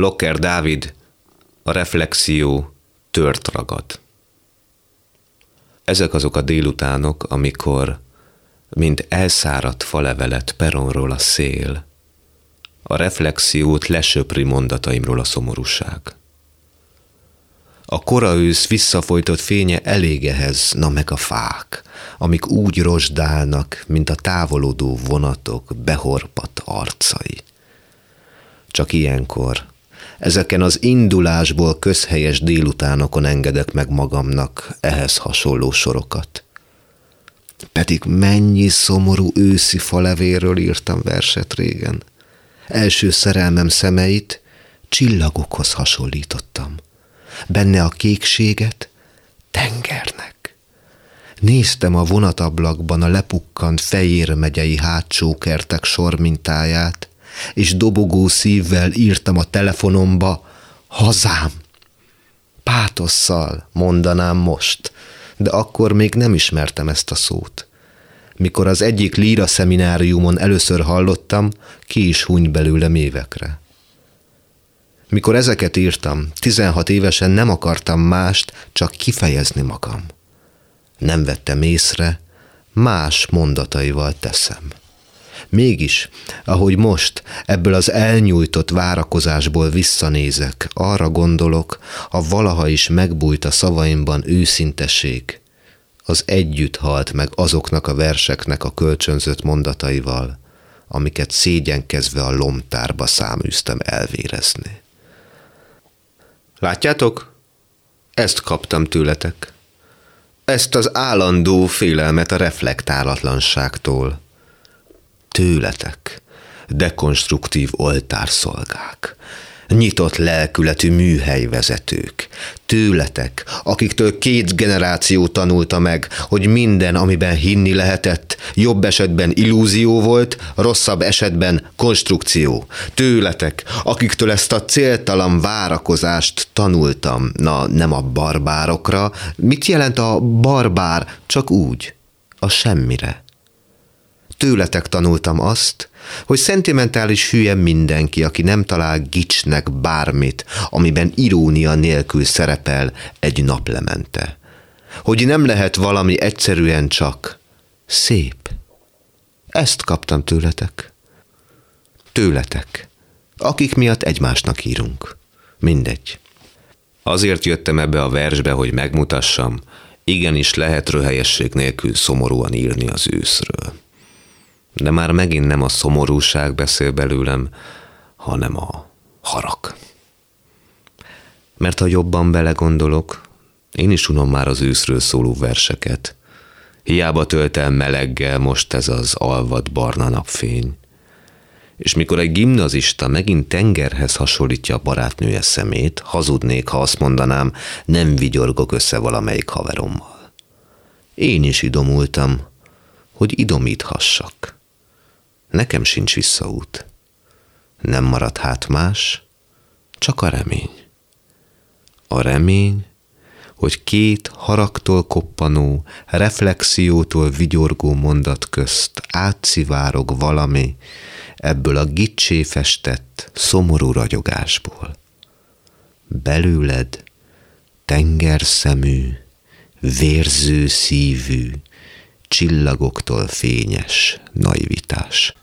Locker Dávid, a reflexió tört ragad. Ezek azok a délutánok, amikor, mint elszáradt falevelet peronról a szél, a reflexiót lesöpri mondataimról a szomorúság. A kora ősz visszafolytott fénye elég ehhez, na meg a fák, amik úgy rozsdálnak, mint a távolodó vonatok behorpat arcai. Csak ilyenkor, ezeken az indulásból közhelyes délutánokon engedek meg magamnak ehhez hasonló sorokat. Pedig mennyi szomorú őszi falevéről írtam verset régen. Első szerelmem szemeit csillagokhoz hasonlítottam. Benne a kékséget tengernek. Néztem a vonatablakban a lepukkant Fejér megyei hátsó kertek sormintáját, és dobogó szívvel írtam a telefonomba, hazám. Pátosszal mondanám most, de akkor még nem ismertem ezt a szót. Mikor az egyik líra szemináriumon először hallottam, ki is huny belőlem évekre. Mikor ezeket írtam, 16 évesen nem akartam mást, csak kifejezni magam. Nem vettem észre, más mondataival teszem. Mégis, ahogy most ebből az elnyújtott várakozásból visszanézek, arra gondolok, a valaha is megbújt a szavaimban őszinteség, az együtt halt meg azoknak a verseknek a kölcsönzött mondataival, amiket szégyenkezve a lomtárba száműztem elvérezni. Látjátok? Ezt kaptam tőletek. Ezt az állandó félelmet a reflektálatlanságtól tőletek, dekonstruktív oltárszolgák, nyitott lelkületű műhelyvezetők, tőletek, akiktől két generáció tanulta meg, hogy minden, amiben hinni lehetett, jobb esetben illúzió volt, rosszabb esetben konstrukció. Tőletek, akiktől ezt a céltalan várakozást tanultam, na nem a barbárokra. Mit jelent a barbár? Csak úgy, a semmire tőletek tanultam azt, hogy szentimentális hülye mindenki, aki nem talál gicsnek bármit, amiben irónia nélkül szerepel egy naplemente. Hogy nem lehet valami egyszerűen csak szép. Ezt kaptam tőletek. Tőletek, akik miatt egymásnak írunk. Mindegy. Azért jöttem ebbe a versbe, hogy megmutassam, igenis lehet röhelyesség nélkül szomorúan írni az őszről. De már megint nem a szomorúság beszél belőlem, hanem a harag. Mert ha jobban belegondolok, én is unom már az őszről szóló verseket. Hiába tölt el meleggel most ez az alvad barna napfény. És mikor egy gimnazista megint tengerhez hasonlítja a barátnője szemét, hazudnék, ha azt mondanám, nem vigyorgok össze valamelyik haverommal. Én is idomultam, hogy idomíthassak. Nekem sincs visszaút. Nem marad hát más, csak a remény. A remény, hogy két haragtól koppanó, reflexiótól vigyorgó mondat közt átszivárog valami ebből a gicsé festett, szomorú ragyogásból. Belőled tengerszemű, vérző szívű, csillagoktól fényes naivitás.